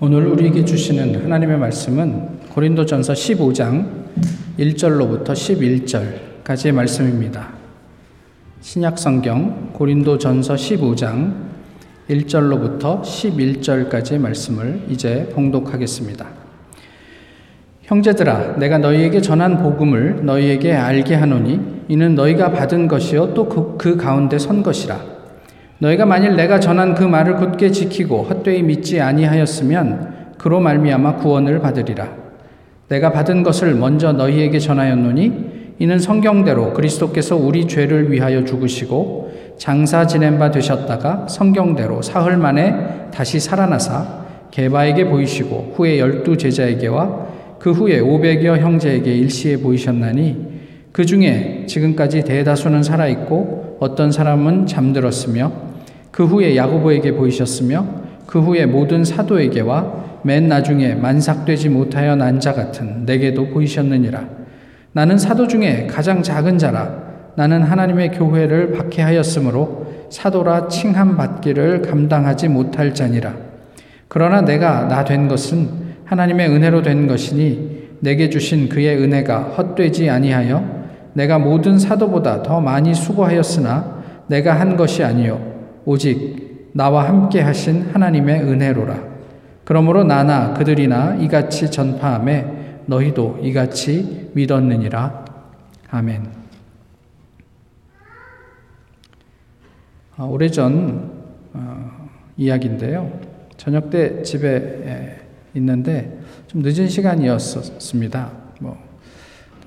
오늘 우리에게 주시는 하나님의 말씀은 고린도전서 15장 1절로부터 11절까지의 말씀입니다. 신약 성경 고린도전서 15장 1절로부터 11절까지의 말씀을 이제 봉독하겠습니다. 형제들아 내가 너희에게 전한 복음을 너희에게 알게 하노니 이는 너희가 받은 것이요 또그 그 가운데 선 것이라 너희가 만일 내가 전한 그 말을 굳게 지키고 헛되이 믿지 아니하였으면 그로 말미암아 구원을 받으리라. 내가 받은 것을 먼저 너희에게 전하였노니 이는 성경대로 그리스도께서 우리 죄를 위하여 죽으시고 장사 지낸 바 되셨다가 성경대로 사흘 만에 다시 살아나사 개바에게 보이시고 후에 열두 제자에게와 그 후에 오백여 형제에게 일시에 보이셨나니 그 중에 지금까지 대다수는 살아있고 어떤 사람은 잠들었으며 그 후에 야고보에게 보이셨으며 그 후에 모든 사도에게와 맨 나중에 만삭되지 못하여 난 자 같은 내게도 보이셨느니라. 나는 사도 중에 가장 작은 자라. 나는 하나님의 교회를 박해하였으므로 사도라 칭함 받기를 감당하지 못할 자니라. 그러나 내가 나 된 것은 하나님의 은혜로 된 것이니 내게 주신 그의 은혜가 헛되지 아니하여 내가 모든 사도보다 더 많이 수고하였으나 내가 한 것이 아니요 오직 나와 함께 하신 하나님의 은혜로라. 그러므로 나나 그들이나 이같이 전파함에 너희도 이같이 믿었느니라. 아멘. 아, 오래전 어, 이야기인데요. 저녁 때 집에 있는데 좀 늦은 시간이었습니다. 뭐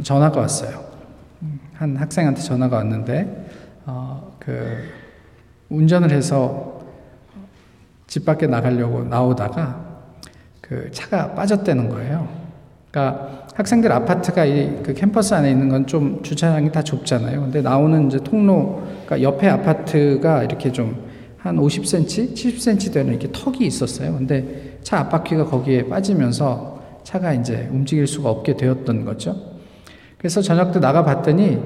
전화가 왔어요. 한 학생한테 전화가 왔는데 어, 그 운전을 해서 집 밖에 나가려고 나오다가 그 차가 빠졌다는 거예요. 그러니까 학생들 아파트가 이 그 캠퍼스 안에 있는 건 좀 주차장이 다 좁잖아요. 근데 나오는 이제 통로, 그러니까 옆에 아파트가 이렇게 좀 한 50cm, 70cm 되는 이렇게 턱이 있었어요. 근데 차 앞바퀴가 거기에 빠지면서 차가 이제 움직일 수가 없게 되었던 거죠. 그래서 저녁 때 나가 봤더니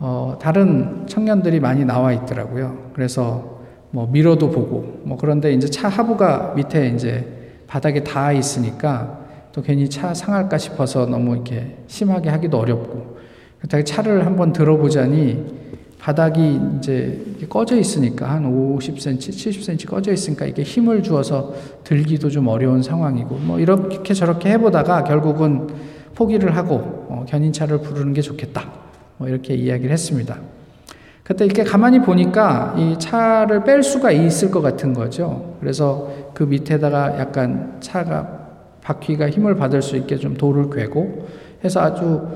어, 다른 청년들이 많이 나와 있더라고요. 그래서 뭐 미러도 보고 뭐 그런데 이제 차 하부가 밑에 이제 바닥에 닿아 있으니까 또 괜히 차 상할까 싶어서 너무 이렇게 심하게 하기도 어렵고 그렇다고 차를 한번 들어보자니 바닥이 이제 꺼져 있으니까 한 50cm, 70cm 꺼져 있으니까 이게 힘을 주어서 들기도 좀 어려운 상황이고 뭐 이렇게 저렇게 해보다가 결국은 포기를 하고 어, 견인차를 부르는 게 좋겠다. 뭐 이렇게 이야기를 했습니다. 그때 이렇게 가만히 보니까 이 차를 뺄 수가 있을 것 같은 거죠. 그래서 그 밑에다가 약간 차가 바퀴가 힘을 받을 수 있게 좀 돌을 괴고 해서 아주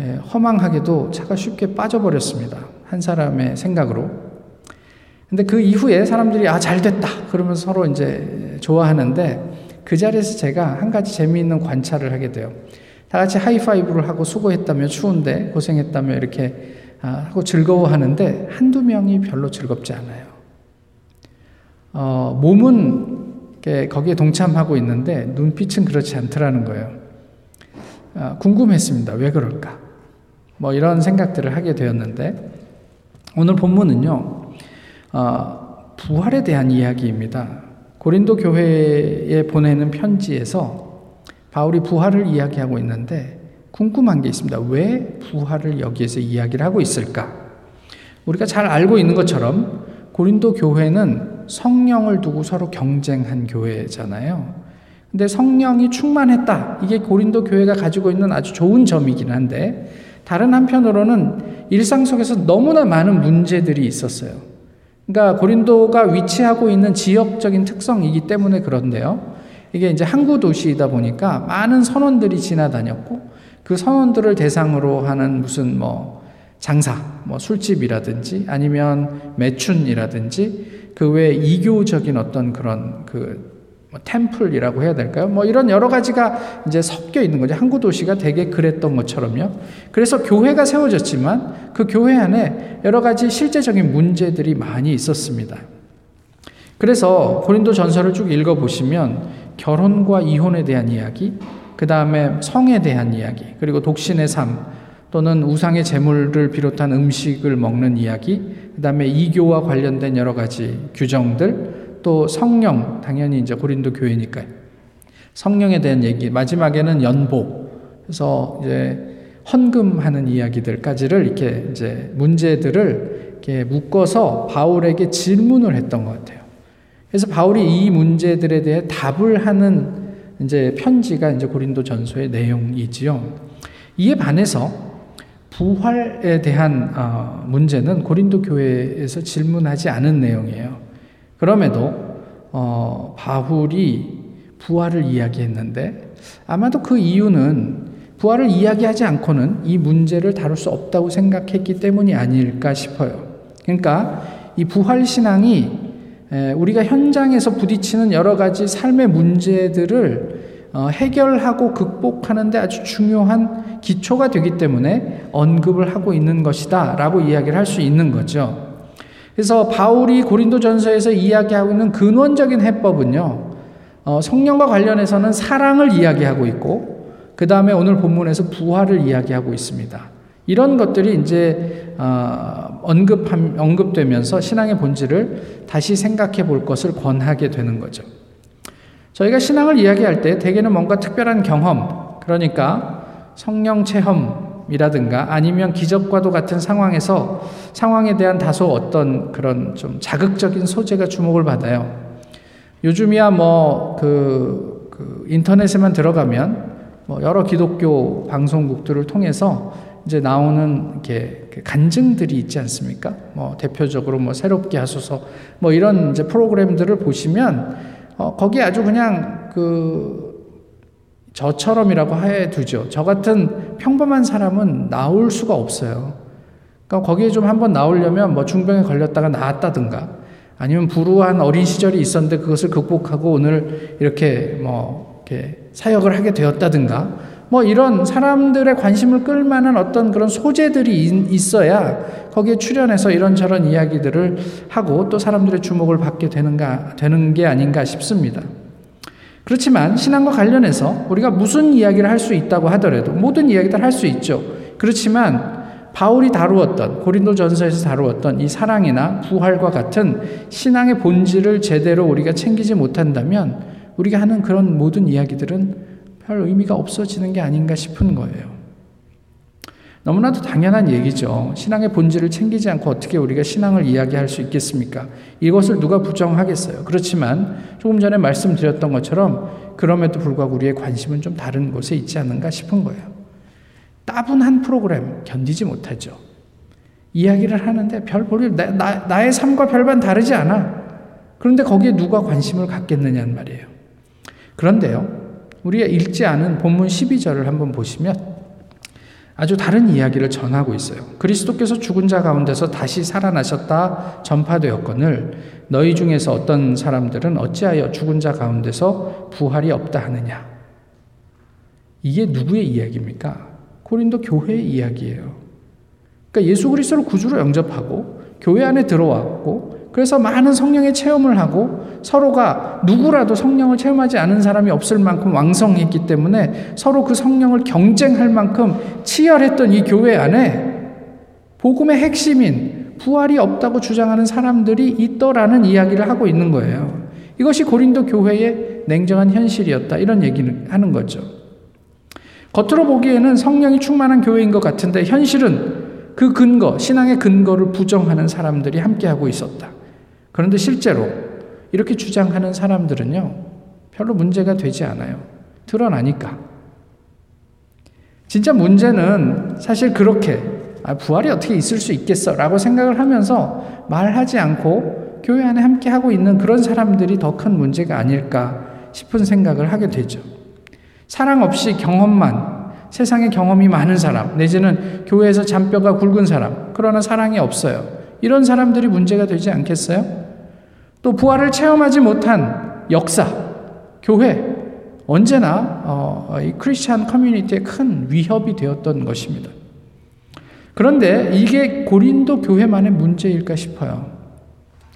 예, 허망하게도 차가 쉽게 빠져버렸습니다. 한 사람의 생각으로. 근데 그 이후에 사람들이 아, 잘 됐다. 그러면서 서로 이제 좋아하는데 그 자리에서 제가 한 가지 재미있는 관찰을 하게 돼요. 다 같이 하이파이브를 하고 수고했다며 추운데 고생했다며 이렇게 아, 하고 즐거워하는데 한두 명이 별로 즐겁지 않아요. 어, 몸은 거기에 동참하고 있는데 눈빛은 그렇지 않더라는 거예요. 어, 궁금했습니다. 왜 그럴까? 뭐 이런 생각들을 하게 되었는데 오늘 본문은요, 어, 부활에 대한 이야기입니다. 고린도 교회에 보내는 편지에서 바울이 부활을 이야기하고 있는데 궁금한 게 있습니다. 왜 부활을 여기에서 이야기를 하고 있을까? 우리가 잘 알고 있는 것처럼 고린도 교회는 성령을 두고 서로 경쟁한 교회잖아요. 근데 성령이 충만했다. 이게 고린도 교회가 가지고 있는 아주 좋은 점이긴 한데 다른 한편으로는 일상 속에서 너무나 많은 문제들이 있었어요. 그러니까 고린도가 위치하고 있는 지역적인 특성이기 때문에 그런데요. 이게 이제 항구 도시이다 보니까 많은 선원들이 지나다녔고 그 선원들을 대상으로 하는 무슨 뭐 장사, 뭐 술집이라든지 아니면 매춘이라든지 그 외 이교적인 어떤 그런 그 뭐 템플이라고 해야 될까요? 뭐 이런 여러 가지가 이제 섞여 있는 거죠. 항구 도시가 되게 그랬던 것처럼요. 그래서 교회가 세워졌지만 그 교회 안에 여러 가지 실제적인 문제들이 많이 있었습니다. 그래서 고린도 전서를 쭉 읽어 보시면 결혼과 이혼에 대한 이야기, 그 다음에 성에 대한 이야기, 그리고 독신의 삶, 또는 우상의 재물을 비롯한 음식을 먹는 이야기, 그 다음에 이교와 관련된 여러 가지 규정들, 또 성령, 당연히 이제 고린도 교회니까요. 성령에 대한 얘기, 마지막에는 연복. 그래서 이제 헌금하는 이야기들까지를 이렇게 이제 문제들을 이렇게 묶어서 바울에게 질문을 했던 것 같아요. 그래서 바울이 이 문제들에 대해 답을 하는 이제 편지가 이제 고린도 전서의 내용이지요. 이에 반해서 부활에 대한 어, 문제는 고린도 교회에서 질문하지 않은 내용이에요. 그럼에도 어, 바울이 부활을 이야기했는데 아마도 그 이유는 부활을 이야기하지 않고는 이 문제를 다룰 수 없다고 생각했기 때문이 아닐까 싶어요. 그러니까 이 부활 신앙이 우리가 현장에서 부딪히는 여러 가지 삶의 문제들을 어, 해결하고 극복하는데 아주 중요한 기초가 되기 때문에 언급을 하고 있는 것이다 라고 이야기를 할 수 있는 거죠. 그래서 바울이 고린도 전서에서 이야기하고 있는 근원적인 해법은요, 어, 성령과 관련해서는 사랑을 이야기하고 있고, 그 다음에 오늘 본문에서 부활을 이야기하고 있습니다. 이런 것들이 이제 어, 언급 언급되면서 신앙의 본질을 다시 생각해 볼 것을 권하게 되는 거죠. 저희가 신앙을 이야기할 때 대개는 뭔가 특별한 경험, 그러니까 성령 체험이라든가 아니면 기적과도 같은 상황에서 상황에 대한 다소 어떤 그런 좀 자극적인 소재가 주목을 받아요. 요즘이야 뭐그 그 인터넷에만 들어가면 뭐 여러 기독교 방송국들을 통해서 이제 나오는 이렇게 그 간증들이 있지 않습니까? 뭐 대표적으로 뭐 새롭게 하소서 뭐 이런 이제 프로그램들을 보시면 어 거기 아주 그냥 그 저처럼이라고 해 두죠. 저 같은 평범한 사람은 나올 수가 없어요. 그러니까 거기에 좀 한번 나오려면 뭐 중병에 걸렸다가 나았다든가 아니면 불우한 어린 시절이 있었는데 그것을 극복하고 오늘 이렇게 뭐 이렇게 사역을 하게 되었다든가 뭐 이런 사람들의 관심을 끌 만한 어떤 그런 소재들이 있어야 거기에 출연해서 이런저런 이야기들을 하고 또 사람들의 주목을 받게 되는가, 되는 게 아닌가 싶습니다. 그렇지만 신앙과 관련해서 우리가 무슨 이야기를 할 수 있다고 하더라도 모든 이야기들 할 수 있죠. 그렇지만 바울이 다루었던 고린도 전서에서 다루었던 이 사랑이나 부활과 같은 신앙의 본질을 제대로 우리가 챙기지 못한다면 우리가 하는 그런 모든 이야기들은 별 의미가 없어지는 게 아닌가 싶은 거예요. 너무나도 당연한 얘기죠. 신앙의 본질을 챙기지 않고 어떻게 우리가 신앙을 이야기할 수 있겠습니까? 이것을 누가 부정하겠어요. 그렇지만 조금 전에 말씀드렸던 것처럼 그럼에도 불구하고 우리의 관심은 좀 다른 곳에 있지 않는가 싶은 거예요. 따분한 프로그램 견디지 못하죠. 이야기를 하는데 별 볼일, 나, 나, 나의 삶과 별반 다르지 않아. 그런데 거기에 누가 관심을 갖겠느냐는 말이에요. 그런데요, 우리가 읽지 않은 본문 12절을 한번 보시면 아주 다른 이야기를 전하고 있어요. 그리스도께서 죽은 자 가운데서 다시 살아나셨다 전파되었거늘 너희 중에서 어떤 사람들은 어찌하여 죽은 자 가운데서 부활이 없다 하느냐. 이게 누구의 이야기입니까? 고린도 교회의 이야기예요. 그러니까 예수 그리스도를 구주로 영접하고 교회 안에 들어왔고 그래서 많은 성령의 체험을 하고 서로가 누구라도 성령을 체험하지 않은 사람이 없을 만큼 왕성했기 때문에 서로 그 성령을 경쟁할 만큼 치열했던 이 교회 안에 복음의 핵심인 부활이 없다고 주장하는 사람들이 있더라는 이야기를 하고 있는 거예요. 이것이 고린도 교회의 냉정한 현실이었다. 이런 얘기를 하는 거죠. 겉으로 보기에는 성령이 충만한 교회인 것 같은데 현실은 그 근거, 신앙의 근거를 부정하는 사람들이 함께하고 있었다. 그런데 실제로 이렇게 주장하는 사람들은요, 별로 문제가 되지 않아요. 드러나니까. 진짜 문제는 사실 그렇게, 아, 부활이 어떻게 있을 수 있겠어? 라고 생각을 하면서 말하지 않고 교회 안에 함께 하고 있는 그런 사람들이 더 큰 문제가 아닐까 싶은 생각을 하게 되죠. 사랑 없이 경험만, 세상에 경험이 많은 사람, 내지는 교회에서 잔뼈가 굵은 사람, 그러나 사랑이 없어요. 이런 사람들이 문제가 되지 않겠어요? 또 부활을 체험하지 못한 역사, 교회, 언제나 어, 이 크리스찬 커뮤니티에 큰 위협이 되었던 것입니다. 그런데 이게 고린도 교회만의 문제일까 싶어요.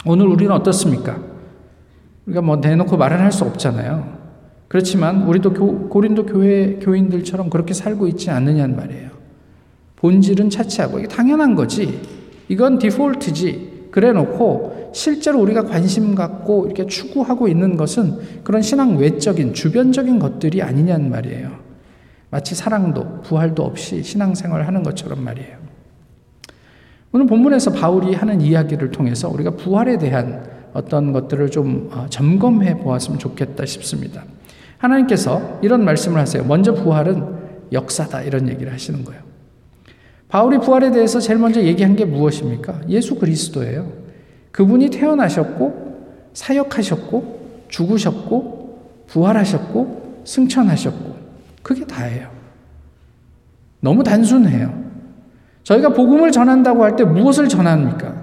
오늘 우리는 어떻습니까? 우리가 뭐 대놓고 말은 할 수 없잖아요. 그렇지만 우리도 교, 고린도 교회 교인들처럼 그렇게 살고 있지 않느냐는 말이에요. 본질은 차치하고 이게 당연한 거지. 이건 디폴트지. 그래 놓고 실제로 우리가 관심 갖고 이렇게 추구하고 있는 것은 그런 신앙 외적인 주변적인 것들이 아니냐는 말이에요. 마치 사랑도 부활도 없이 신앙생활을 하는 것처럼 말이에요. 오늘 본문에서 바울이 하는 이야기를 통해서 우리가 부활에 대한 어떤 것들을 좀 어, 점검해 보았으면 좋겠다 싶습니다. 하나님께서 이런 말씀을 하세요. 먼저 부활은 역사다 이런 얘기를 하시는 거예요. 바울이 부활에 대해서 제일 먼저 얘기한 게 무엇입니까? 예수 그리스도예요. 그분이 태어나셨고 사역하셨고 죽으셨고 부활하셨고 승천하셨고 그게 다예요. 너무 단순해요. 저희가 복음을 전한다고 할 때 무엇을 전합니까?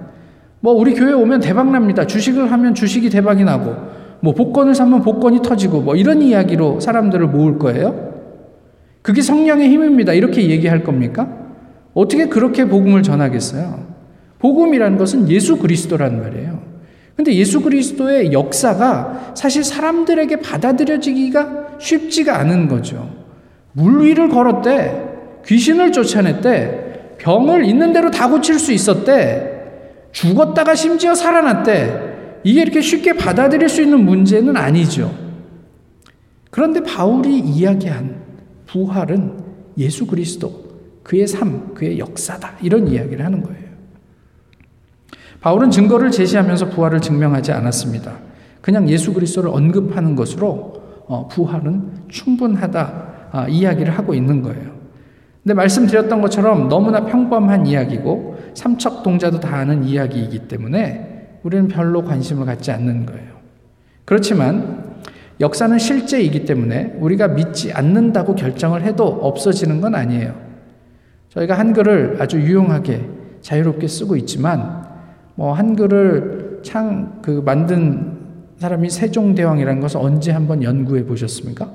뭐 우리 교회 오면 대박 납니다. 주식을 하면 주식이 대박이 나고 뭐 복권을 사면 복권이 터지고 뭐 이런 이야기로 사람들을 모을 거예요? 그게 성령의 힘입니다. 이렇게 얘기할 겁니까? 어떻게 그렇게 복음을 전하겠어요? 복음이라는 것은 예수 그리스도란 말이에요. 근데 예수 그리스도의 역사가 사실 사람들에게 받아들여지기가 쉽지가 않은 거죠. 물 위를 걸었대. 귀신을 쫓아냈대. 병을 있는 대로 다 고칠 수 있었대. 죽었다가 심지어 살아났대. 이게 이렇게 쉽게 받아들일 수 있는 문제는 아니죠. 그런데 바울이 이야기한 부활은 예수 그리스도, 그의 삶, 그의 역사다. 이런 이야기를 하는 거예요. 바울은 증거를 제시하면서 부활을 증명하지 않았습니다. 그냥 예수 그리스도를 언급하는 것으로 어, 부활은 충분하다 아, 이야기를 하고 있는 거예요. 근데 말씀드렸던 것처럼 너무나 평범한 이야기고 삼척 동자도 다 아는 이야기이기 때문에 우리는 별로 관심을 갖지 않는 거예요. 그렇지만 역사는 실제이기 때문에 우리가 믿지 않는다고 결정을 해도 없어지는 건 아니에요. 저희가 한글을 아주 유용하게 자유롭게 쓰고 있지만 뭐 한글을 창 그 만든 사람이 세종대왕이라는 것을 언제 한번 연구해 보셨습니까?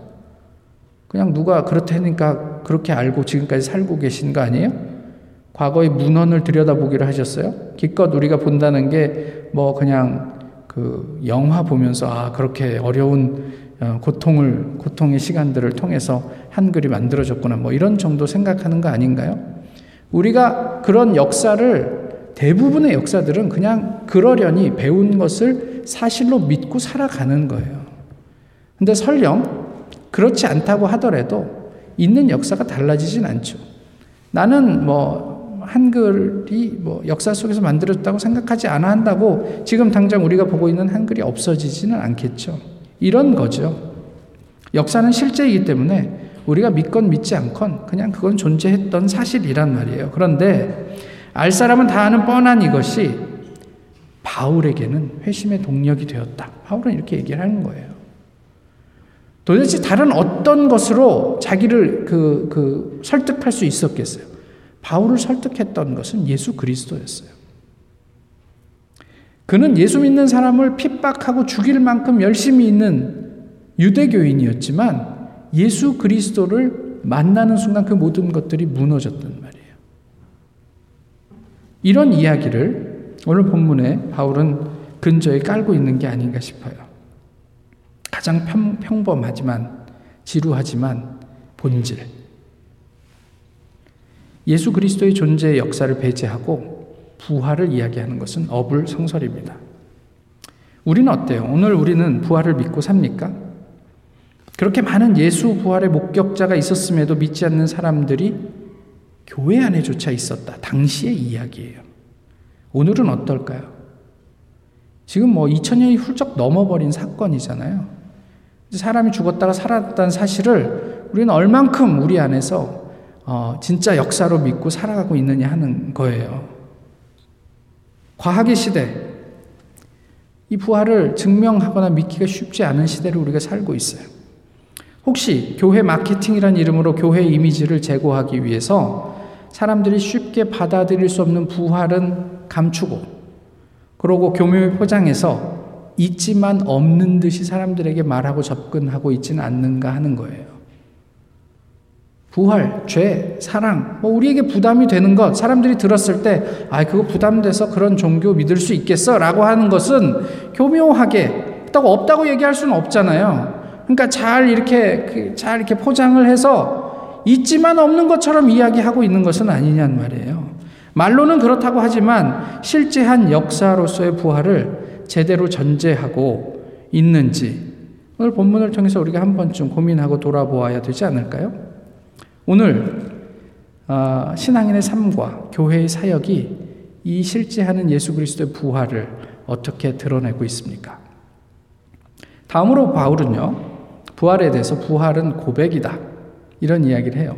그냥 누가 그렇다니까 그렇게 알고 지금까지 살고 계신 거 아니에요? 과거의 문헌을 들여다보기를 하셨어요? 기껏 우리가 본다는 게 뭐 그냥 그 영화 보면서 아 그렇게 어려운 어, 고통을 고통의 시간들을 통해서 한글이 만들어졌구나 뭐 이런 정도 생각하는 거 아닌가요? 우리가 그런 역사를 대부분의 역사들은 그냥 그러려니 배운 것을 사실로 믿고 살아가는 거예요. 근데 설령 그렇지 않다고 하더라도 있는 역사가 달라지진 않죠. 나는 뭐 한글이 뭐 역사 속에서 만들어졌다고 생각하지 않아 한다고 지금 당장 우리가 보고 있는 한글이 없어지지는 않겠죠. 이런 거죠. 역사는 실제이기 때문에 우리가 믿건 믿지 않건 그냥 그건 존재했던 사실이란 말이에요. 그런데 알 사람은 다 아는 뻔한 이것이 바울에게는 회심의 동력이 되었다. 바울은 이렇게 얘기를 하는 거예요. 도대체 다른 어떤 것으로 자기를 그, 그 설득할 수 있었겠어요? 바울을 설득했던 것은 예수 그리스도였어요. 그는 예수 믿는 사람을 핍박하고 죽일 만큼 열심히 있는 유대교인이었지만 예수 그리스도를 만나는 순간 그 모든 것들이 무너졌단 말이에요. 이런 이야기를 오늘 본문에 바울은 근저에 깔고 있는 게 아닌가 싶어요. 가장 평, 평범하지만 지루하지만 본질. 예수 그리스도의 존재의 역사를 배제하고 부활을 이야기하는 것은 어불성설입니다. 우리는 어때요? 오늘 우리는 부활을 믿고 삽니까? 그렇게 많은 예수 부활의 목격자가 있었음에도 믿지 않는 사람들이 교회 안에조차 있었다. 당시의 이야기예요. 오늘은 어떨까요? 지금 뭐 2000년이 훌쩍 넘어버린 사건이잖아요. 사람이 죽었다가 살았다는 사실을 우리는 얼만큼 우리 안에서 어, 진짜 역사로 믿고 살아가고 있느냐 하는 거예요. 과학의 시대, 이 부활을 증명하거나 믿기가 쉽지 않은 시대를 우리가 살고 있어요. 혹시 교회 마케팅이란 이름으로 교회 이미지를 제고하기 위해서 사람들이 쉽게 받아들일 수 없는 부활은 감추고 그러고 교묘히 포장해서 있지만 없는 듯이 사람들에게 말하고 접근하고 있지는 않는가 하는 거예요. 부활, 죄, 사랑, 뭐 우리에게 부담이 되는 것, 사람들이 들었을 때, 아, 그거 부담돼서 그런 종교 믿을 수 있겠어? 라고 하는 것은 교묘하게, 없다고 얘기할 수는 없잖아요. 그러니까 잘 이렇게 그잘 이렇게 포장을 해서 있지만 없는 것처럼 이야기하고 있는 것은 아니냔 말이에요. 말로는 그렇다고 하지만 실제한 역사로서의 부활을 제대로 전제하고 있는지 오늘 본문을 통해서 우리가 한 번쯤 고민하고 돌아보아야 되지 않을까요? 오늘 어, 신앙인의 삶과 교회의 사역이 이 실제하는 예수 그리스도의 부활을 어떻게 드러내고 있습니까? 다음으로 바울은요, 부활에 대해서 부활은 고백이다. 이런 이야기를 해요.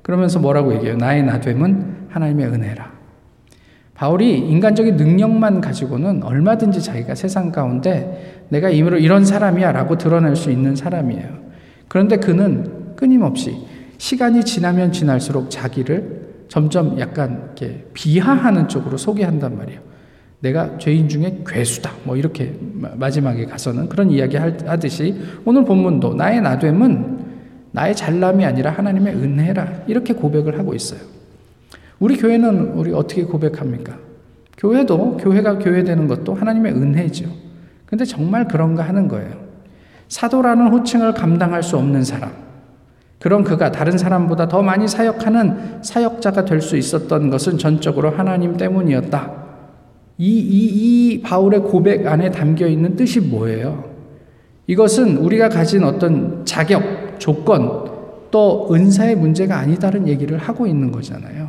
그러면서 뭐라고 얘기해요? 나의 나됨은 하나님의 은혜라. 바울이 인간적인 능력만 가지고는 얼마든지 자기가 세상 가운데 내가 임으로 이런 사람이야 라고 드러낼 수 있는 사람이에요. 그런데 그는 끊임없이 시간이 지나면 지날수록 자기를 점점 약간 이렇게 비하하는 쪽으로 소개한단 말이에요. 내가 죄인 중에 괴수다. 뭐 이렇게 마지막에 가서는 그런 이야기 하듯이 오늘 본문도 나의 나됨은 나의 잘남이 아니라 하나님의 은혜라. 이렇게 고백을 하고 있어요. 우리 교회는 우리 어떻게 고백합니까? 교회도 교회가 교회되는 것도 하나님의 은혜죠. 근데 정말 그런가 하는 거예요. 사도라는 호칭을 감당할 수 없는 사람. 그런 그가 다른 사람보다 더 많이 사역하는 사역자가 될 수 있었던 것은 전적으로 하나님 때문이었다. 이, 이, 이 바울의 고백 안에 담겨 있는 뜻이 뭐예요? 이것은 우리가 가진 어떤 자격, 조건, 또 은사의 문제가 아니다는 얘기를 하고 있는 거잖아요.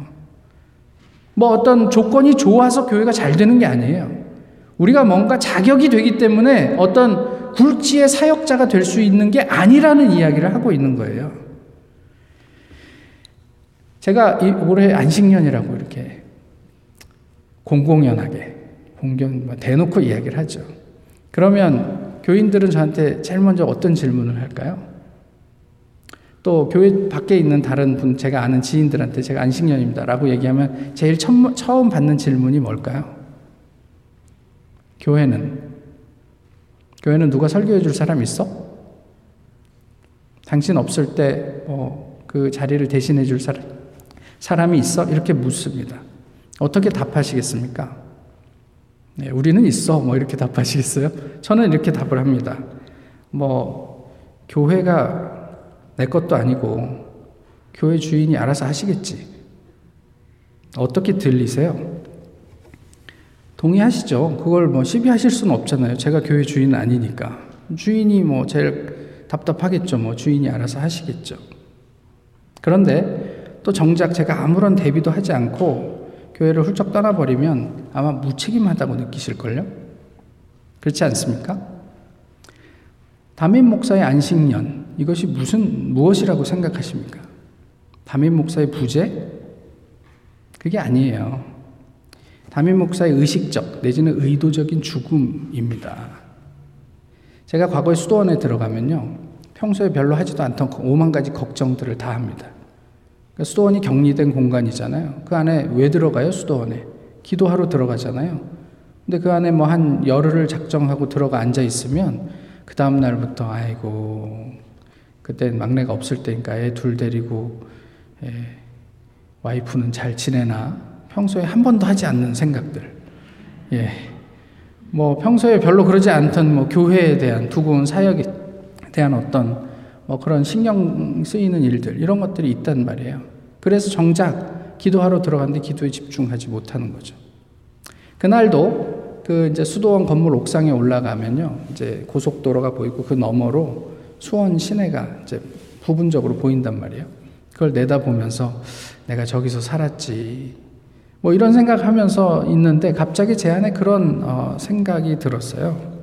뭐 어떤 조건이 좋아서 교회가 잘 되는 게 아니에요. 우리가 뭔가 자격이 되기 때문에 어떤 굴지의 사역자가 될 수 있는 게 아니라는 이야기를 하고 있는 거예요. 제가 올해 안식년이라고 이렇게 공공연하게 공견 뭐 대놓고 이야기를 하죠. 그러면 교인들은 저한테 제일 먼저 어떤 질문을 할까요? 또 교회 밖에 있는 다른 분, 제가 아는 지인들한테 제가 안식년입니다. 라고 얘기하면 제일 처음, 처음 받는 질문이 뭘까요? 교회는? 교회는 누가 설교해 줄 사람 있어? 당신 없을 때, 뭐, 그 자리를 대신해 줄 사람, 사람이 있어? 이렇게 묻습니다. 어떻게 답하시겠습니까? 네, 우리는 있어. 뭐 이렇게 답하시겠어요? 저는 이렇게 답을 합니다. 뭐, 교회가 내 것도 아니고 교회 주인이 알아서 하시겠지. 어떻게 들리세요? 동의하시죠? 그걸 뭐 시비하실 수는 없잖아요. 제가 교회 주인은 아니니까. 주인이 뭐 제일 답답하겠죠. 뭐 주인이 알아서 하시겠죠. 그런데 또 정작 제가 아무런 대비도 하지 않고 교회를 훌쩍 떠나버리면 아마 무책임하다고 느끼실걸요? 그렇지 않습니까? 담임 목사의 안식년, 이것이 무슨 무엇이라고 생각하십니까? 담임 목사의 부재? 그게 아니에요. 담임 목사의 의식적 내지는 의도적인 죽음입니다. 제가 과거에 수도원에 들어가면요. 평소에 별로 하지도 않던 오만 가지 걱정들을 다 합니다. 그러니까 수도원이 격리된 공간이잖아요. 그 안에 왜 들어가요? 수도원에. 기도하러 들어가잖아요. 근데 그 안에 뭐 한 열흘을 작정하고 들어가 앉아 있으면 그 다음 날부터 아이고 그때 막내가 없을 때니까 애 둘 데리고 예, 와이프는 잘 지내나 평소에 한 번도 하지 않는 생각들. 예. 뭐 평소에 별로 그러지 않던 뭐 교회에 대한 두고온 사역에 대한 어떤 뭐 그런 신경 쓰이는 일들 이런 것들이 있단 말이에요. 그래서 정작 기도하러 들어갔는데 기도에 집중하지 못하는 거죠. 그날도 그 이제 수도원 건물 옥상에 올라가면요. 이제 고속도로가 보이고 그 너머로 수원 시내가 이제 부분적으로 보인단 말이에요. 그걸 내다보면서 내가 저기서 살았지. 뭐 이런 생각하면서 있는데 갑자기 제 안에 그런 어, 생각이 들었어요.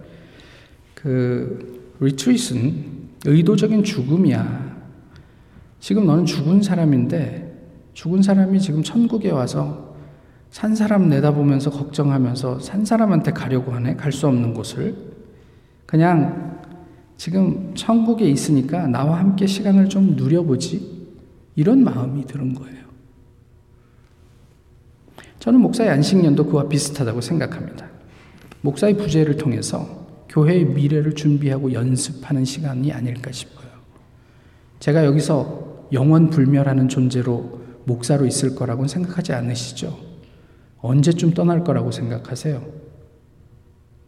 그 리트리스는 의도적인 죽음이야. 지금 너는 죽은 사람인데 죽은 사람이 지금 천국에 와서 산 사람 내다보면서 걱정하면서 산 사람한테 가려고 하네. 갈 수 없는 곳을. 그냥 지금 천국에 있으니까 나와 함께 시간을 좀 누려보지. 이런 마음이 드는 거예요. 저는 목사의 안식년도 그와 비슷하다고 생각합니다. 목사의 부재를 통해서 교회의 미래를 준비하고 연습하는 시간이 아닐까 싶어요. 제가 여기서 영원 불멸하는 존재로 목사로 있을 거라고는 생각하지 않으시죠? 언제쯤 떠날 거라고 생각하세요?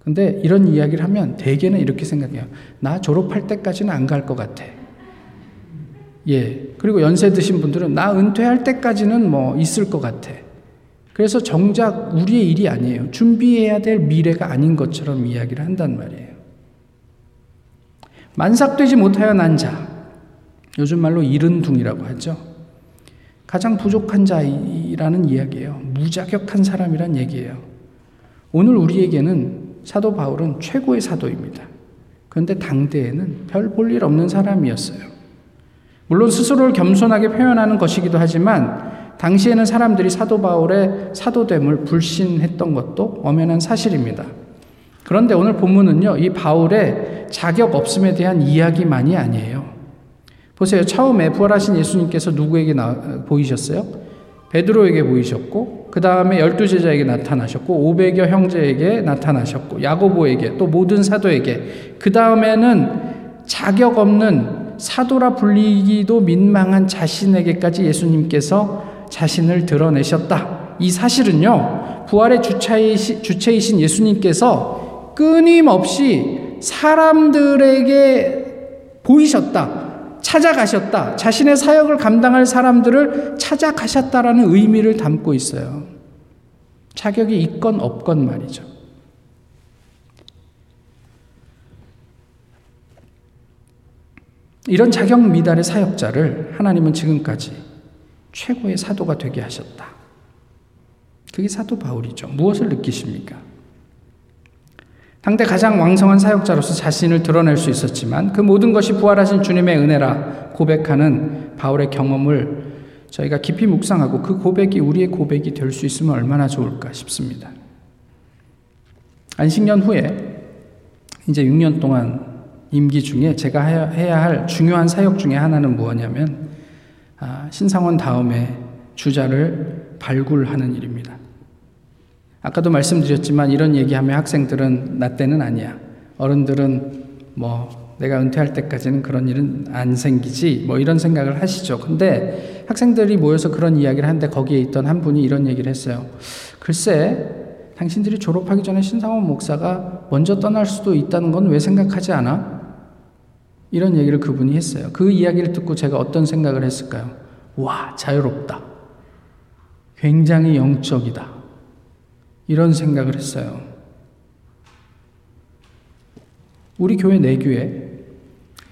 근데 이런 이야기를 하면 대개는 이렇게 생각해요. 나 졸업할 때까지는 안 갈 것 같아. 예. 그리고 연세 드신 분들은 나 은퇴할 때까지는 뭐 있을 것 같아. 그래서 정작 우리의 일이 아니에요. 준비해야 될 미래가 아닌 것처럼 이야기를 한단 말이에요. 만삭되지 못하여 난 자. 요즘 말로 이른둥이라고 하죠. 가장 부족한 자이라는 이야기예요. 무자격한 사람이란 얘기예요. 오늘 우리에게는 사도 바울은 최고의 사도입니다. 그런데 당대에는 별 볼 일 없는 사람이었어요. 물론 스스로를 겸손하게 표현하는 것이기도 하지만 당시에는 사람들이 사도 바울의 사도됨을 불신했던 것도 엄연한 사실입니다. 그런데 오늘 본문은요, 이 바울의 자격 없음에 대한 이야기만이 아니에요. 보세요. 처음에 부활하신 예수님께서 누구에게 나, 보이셨어요? 베드로에게 보이셨고, 그 다음에 열두 제자에게 나타나셨고, 오백여 형제에게 나타나셨고, 야고보에게, 또 모든 사도에게, 그 다음에는 자격 없는 사도라 불리기도 민망한 자신에게까지 예수님께서 자신을 드러내셨다. 이 사실은요, 부활의 주체이신 예수님께서 끊임없이 사람들에게 보이셨다. 찾아가셨다. 자신의 사역을 감당할 사람들을 찾아가셨다라는 의미를 담고 있어요. 자격이 있건 없건 말이죠. 이런 자격 미달의 사역자를 하나님은 지금까지 최고의 사도가 되게 하셨다. 그게 사도 바울이죠. 무엇을 느끼십니까? 당대 가장 왕성한 사역자로서 자신을 드러낼 수 있었지만 그 모든 것이 부활하신 주님의 은혜라 고백하는 바울의 경험을 저희가 깊이 묵상하고 그 고백이 우리의 고백이 될 수 있으면 얼마나 좋을까 싶습니다. 안식년 후에 이제 6년 동안 임기 중에 제가 해야 할 중요한 사역 중에 하나는 무엇냐면 아, 신상원 다음에 주자를 발굴하는 일입니다. 아까도 말씀드렸지만 이런 얘기하면 학생들은 나 때는 아니야. 어른들은 뭐 내가 은퇴할 때까지는 그런 일은 안 생기지 뭐 이런 생각을 하시죠. 근데 학생들이 모여서 그런 이야기를 하는데 거기에 있던 한 분이 이런 얘기를 했어요. 글쎄 당신들이 졸업하기 전에 신상원 목사가 먼저 떠날 수도 있다는 건 왜 생각하지 않아? 이런 얘기를 그분이 했어요. 그 이야기를 듣고 제가 어떤 생각을 했을까요? 와, 자유롭다. 굉장히 영적이다. 이런 생각을 했어요. 우리 교회 내교에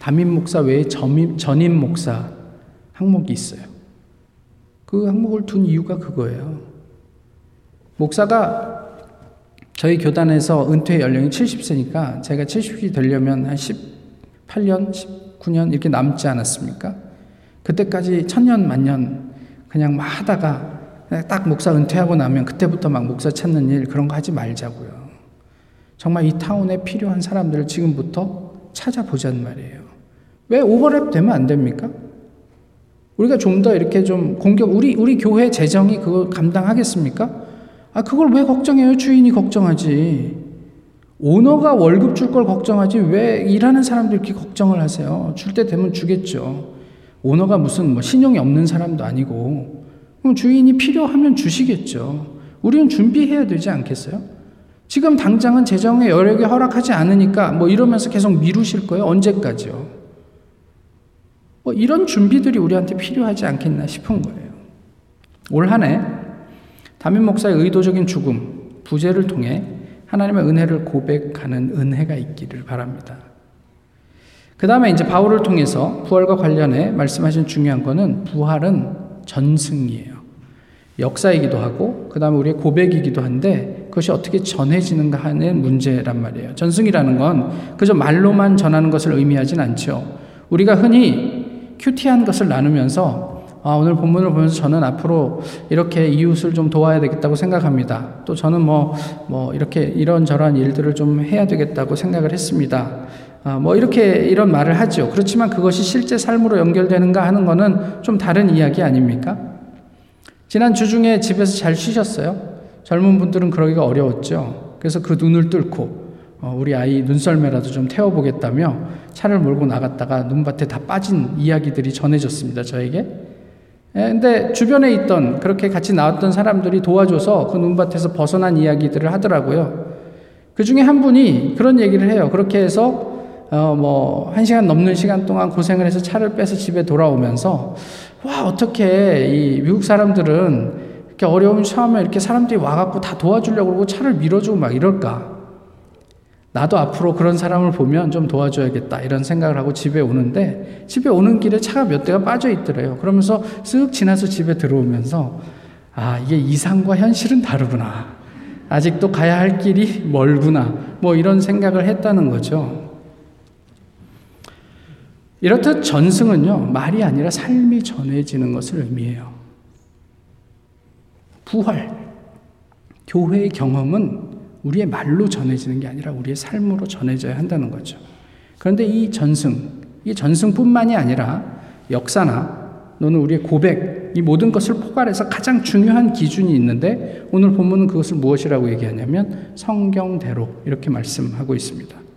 담임 목사 외에 전임 목사 항목이 있어요. 그 항목을 둔 이유가 그거예요. 목사가 저희 교단에서 은퇴 연령이 70세니까 제가 70이 되려면 한 18년, 19년 이렇게 남지 않았습니까? 그때까지 천년 만년 그냥 막 하다가 딱 목사 은퇴하고 나면 그때부터 막 목사 찾는 일 그런 거 하지 말자고요. 정말 이 타운에 필요한 사람들을 지금부터 찾아보자는 말이에요. 왜 오버랩 되면 안 됩니까? 우리가 좀 더 이렇게 좀 공격, 우리, 우리 교회 재정이 그걸 감당하겠습니까? 아, 그걸 왜 걱정해요? 주인이 걱정하지. 오너가 월급 줄 걸 걱정하지 왜 일하는 사람들 이렇게 걱정을 하세요? 줄 때 되면 주겠죠. 오너가 무슨 뭐 신용이 없는 사람도 아니고 그럼 주인이 필요하면 주시겠죠. 우리는 준비해야 되지 않겠어요? 지금 당장은 재정의 여력이 허락하지 않으니까 뭐 이러면서 계속 미루실 거예요? 언제까지요? 뭐 이런 준비들이 우리한테 필요하지 않겠나 싶은 거예요. 올 한 해 담임 목사의 의도적인 죽음, 부재를 통해 하나님의 은혜를 고백하는 은혜가 있기를 바랍니다. 그 다음에 이제 바울을 통해서 부활과 관련해 말씀하신 중요한 거는 부활은 전승이에요. 역사이기도 하고 그 다음에 우리의 고백이기도 한데 그것이 어떻게 전해지는가 하는 문제란 말이에요. 전승이라는 건 그저 말로만 전하는 것을 의미하진 않죠. 우리가 흔히 큐티한 것을 나누면서 아, 오늘 본문을 보면서 저는 앞으로 이렇게 이웃을 좀 도와야 되겠다고 생각합니다. 또 저는 뭐, 뭐, 이렇게 이런저런 일들을 좀 해야 되겠다고 생각을 했습니다. 아, 뭐, 이렇게 이런 말을 하죠. 그렇지만 그것이 실제 삶으로 연결되는가 하는 거는 좀 다른 이야기 아닙니까? 지난 주 중에 집에서 잘 쉬셨어요? 젊은 분들은 그러기가 어려웠죠. 그래서 그 눈을 뚫고 어, 우리 아이 눈썰매라도 좀 태워보겠다며 차를 몰고 나갔다가 눈밭에 다 빠진 이야기들이 전해졌습니다. 저에게. 예, 근데 주변에 있던 그렇게 같이 나왔던 사람들이 도와줘서 그 눈밭에서 벗어난 이야기들을 하더라고요. 그 중에 한 분이 그런 얘기를 해요. 그렇게 해서 어, 뭐, 한 시간 넘는 시간 동안 고생을 해서 차를 빼서 집에 돌아오면서 와, 어떻게 이 미국 사람들은 이렇게 어려움이 처음에 이렇게 사람들이 와갖고 다 도와주려고 그러고 차를 밀어주고 막 이럴까? 나도 앞으로 그런 사람을 보면 좀 도와줘야겠다 이런 생각을 하고 집에 오는데 집에 오는 길에 차가 몇 대가 빠져 있더래요. 그러면서 쓱 지나서 집에 들어오면서 아 이게 이상과 현실은 다르구나. 아직도 가야 할 길이 멀구나. 뭐 이런 생각을 했다는 거죠. 이렇듯 전승은요 말이 아니라 삶이 전해지는 것을 의미해요. 부활, 교회의 경험은 우리의 말로 전해지는 게 아니라 우리의 삶으로 전해져야 한다는 거죠. 그런데 이 전승, 이 전승뿐만이 아니라 역사나 너는 우리의 고백, 이 모든 것을 포괄해서 가장 중요한 기준이 있는데 오늘 본문은 그것을 무엇이라고 얘기하냐면 성경대로 이렇게 말씀하고 있습니다.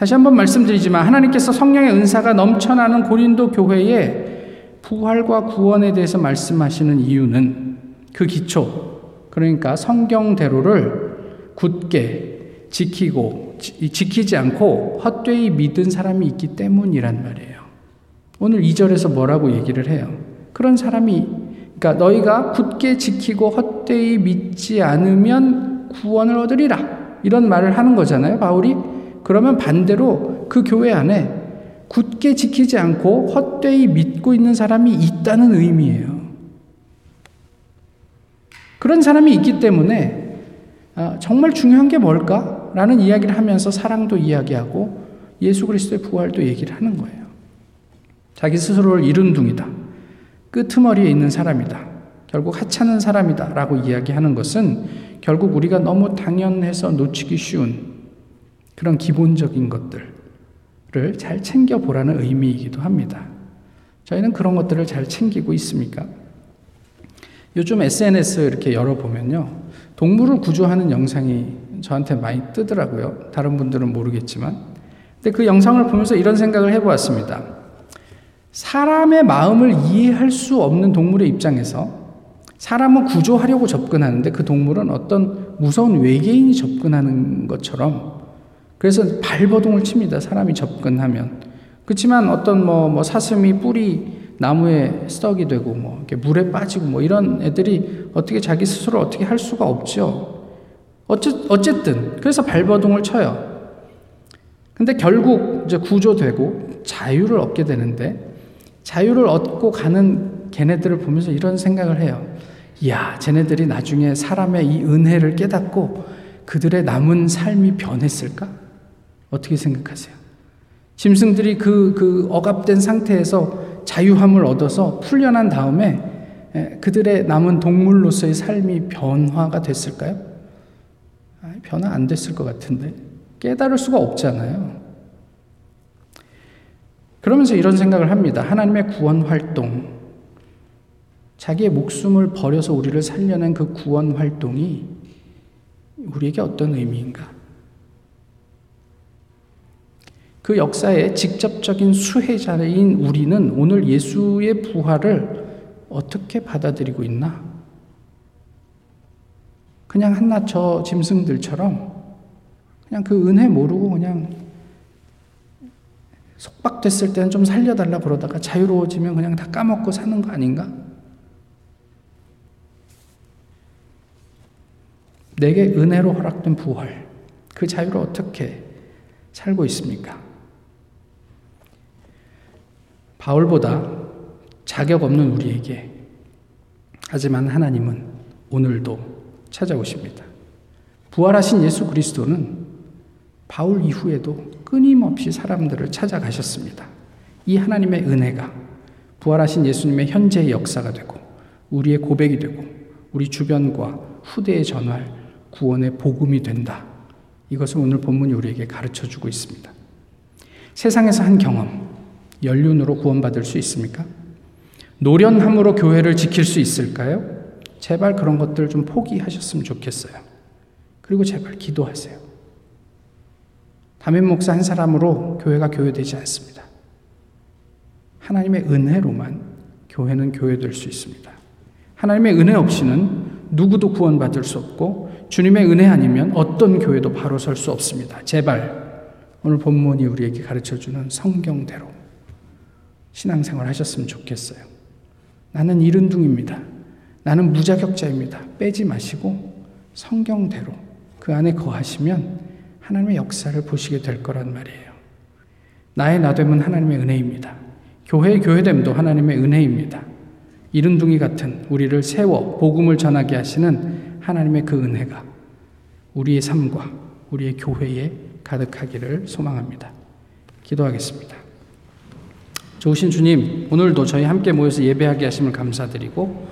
다시 한번 말씀드리지만 하나님께서 성령의 은사가 넘쳐나는 고린도 교회에 부활과 구원에 대해서 말씀하시는 이유는 그 기초, 그러니까 성경대로를 굳게 지키고 지키지 않고 헛되이 믿은 사람이 있기 때문이란 말이에요. 오늘 2절에서 뭐라고 얘기를 해요? 그런 사람이 그러니까 너희가 굳게 지키고 헛되이 믿지 않으면 구원을 얻으리라. 이런 말을 하는 거잖아요, 바울이. 그러면 반대로 그 교회 안에 굳게 지키지 않고 헛되이 믿고 있는 사람이 있다는 의미예요. 그런 사람이 있기 때문에 아, 정말 중요한 게 뭘까? 라는 이야기를 하면서 사랑도 이야기하고 예수 그리스도의 부활도 얘기를 하는 거예요. 자기 스스로를 이룬 둥이다. 끄트머리에 있는 사람이다. 결국 하찮은 사람이다. 라고 이야기하는 것은 결국 우리가 너무 당연해서 놓치기 쉬운 그런 기본적인 것들을 잘 챙겨보라는 의미이기도 합니다. 저희는 그런 것들을 잘 챙기고 있습니까? 요즘 SNS 이렇게 열어보면요. 동물을 구조하는 영상이 저한테 많이 뜨더라고요. 다른 분들은 모르겠지만. 근데 그 영상을 보면서 이런 생각을 해보았습니다. 사람의 마음을 이해할 수 없는 동물의 입장에서 사람은 구조하려고 접근하는데 그 동물은 어떤 무서운 외계인이 접근하는 것처럼 그래서 발버둥을 칩니다. 사람이 접근하면. 그렇지만 어떤 뭐, 뭐 사슴이 뿌리 나무에 스덕이 되고 뭐 이렇게 물에 빠지고 뭐 이런 애들이 어떻게 자기 스스로 어떻게 할 수가 없죠. 어째, 어쨌든 그래서 발버둥을 쳐요. 근데 결국 이제 구조되고 자유를 얻게 되는데 자유를 얻고 가는 걔네들을 보면서 이런 생각을 해요. 이야, 쟤네들이 나중에 사람의 이 은혜를 깨닫고 그들의 남은 삶이 변했을까? 어떻게 생각하세요? 짐승들이 그, 그 억압된 상태에서 자유함을 얻어서 풀려난 다음에 그들의 남은 동물로서의 삶이 변화가 됐을까요? 변화 안 됐을 것 같은데 깨달을 수가 없잖아요. 그러면서 이런 생각을 합니다. 하나님의 구원 활동, 자기의 목숨을 버려서 우리를 살려낸 그 구원 활동이 우리에게 어떤 의미인가? 그 역사의 직접적인 수혜자인 우리는 오늘 예수의 부활을 어떻게 받아들이고 있나? 그냥 한낱 저 짐승들처럼 그냥 그 은혜 모르고 그냥 속박됐을 때는 좀 살려달라 그러다가 자유로워지면 그냥 다 까먹고 사는 거 아닌가? 내게 은혜로 허락된 부활, 그 자유를 어떻게 살고 있습니까? 바울보다 자격 없는 우리에게 하지만 하나님은 오늘도 찾아오십니다. 부활하신 예수 그리스도는 바울 이후에도 끊임없이 사람들을 찾아가셨습니다. 이 하나님의 은혜가 부활하신 예수님의 현재의 역사가 되고 우리의 고백이 되고 우리 주변과 후대에 전할 구원의 복음이 된다. 이것을 오늘 본문이 우리에게 가르쳐 주고 있습니다. 세상에서 한 경험, 연륜으로 구원받을 수 있습니까? 노련함으로 교회를 지킬 수 있을까요? 제발 그런 것들 좀 포기하셨으면 좋겠어요. 그리고 제발 기도하세요. 담임 목사 한 사람으로 교회가 교회되지 않습니다. 하나님의 은혜로만 교회는 교회될 수 있습니다. 하나님의 은혜 없이는 누구도 구원받을 수 없고 주님의 은혜 아니면 어떤 교회도 바로 설 수 없습니다. 제발 오늘 본문이 우리에게 가르쳐 주는 성경대로 신앙생활 하셨으면 좋겠어요. 나는 이른둥입니다. 나는 무자격자입니다. 빼지 마시고 성경대로 그 안에 거하시면 하나님의 역사를 보시게 될 거란 말이에요. 나의 나됨은 하나님의 은혜입니다. 교회의 교회됨도 하나님의 은혜입니다. 이른둥이 같은 우리를 세워 복음을 전하게 하시는 하나님의 그 은혜가 우리의 삶과 우리의 교회에 가득하기를 소망합니다. 기도하겠습니다. 좋으신 주님, 오늘도 저희 함께 모여서 예배하게 하심을 감사드리고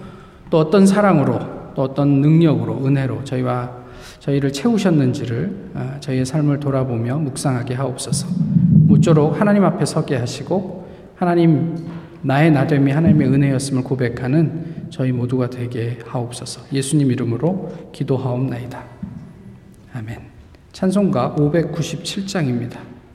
또 어떤 사랑으로 또 어떤 능력으로 은혜로 저희와 저희를 채우셨는지를 아, 저희의 삶을 돌아보며 묵상하게 하옵소서. 무쪼록 하나님 앞에 서게 하시고 하나님 나의 나됨이 하나님의 은혜였음을 고백하는 저희 모두가 되게 하옵소서. 예수님 이름으로 기도하옵나이다. 아멘. 찬송가 597장입니다.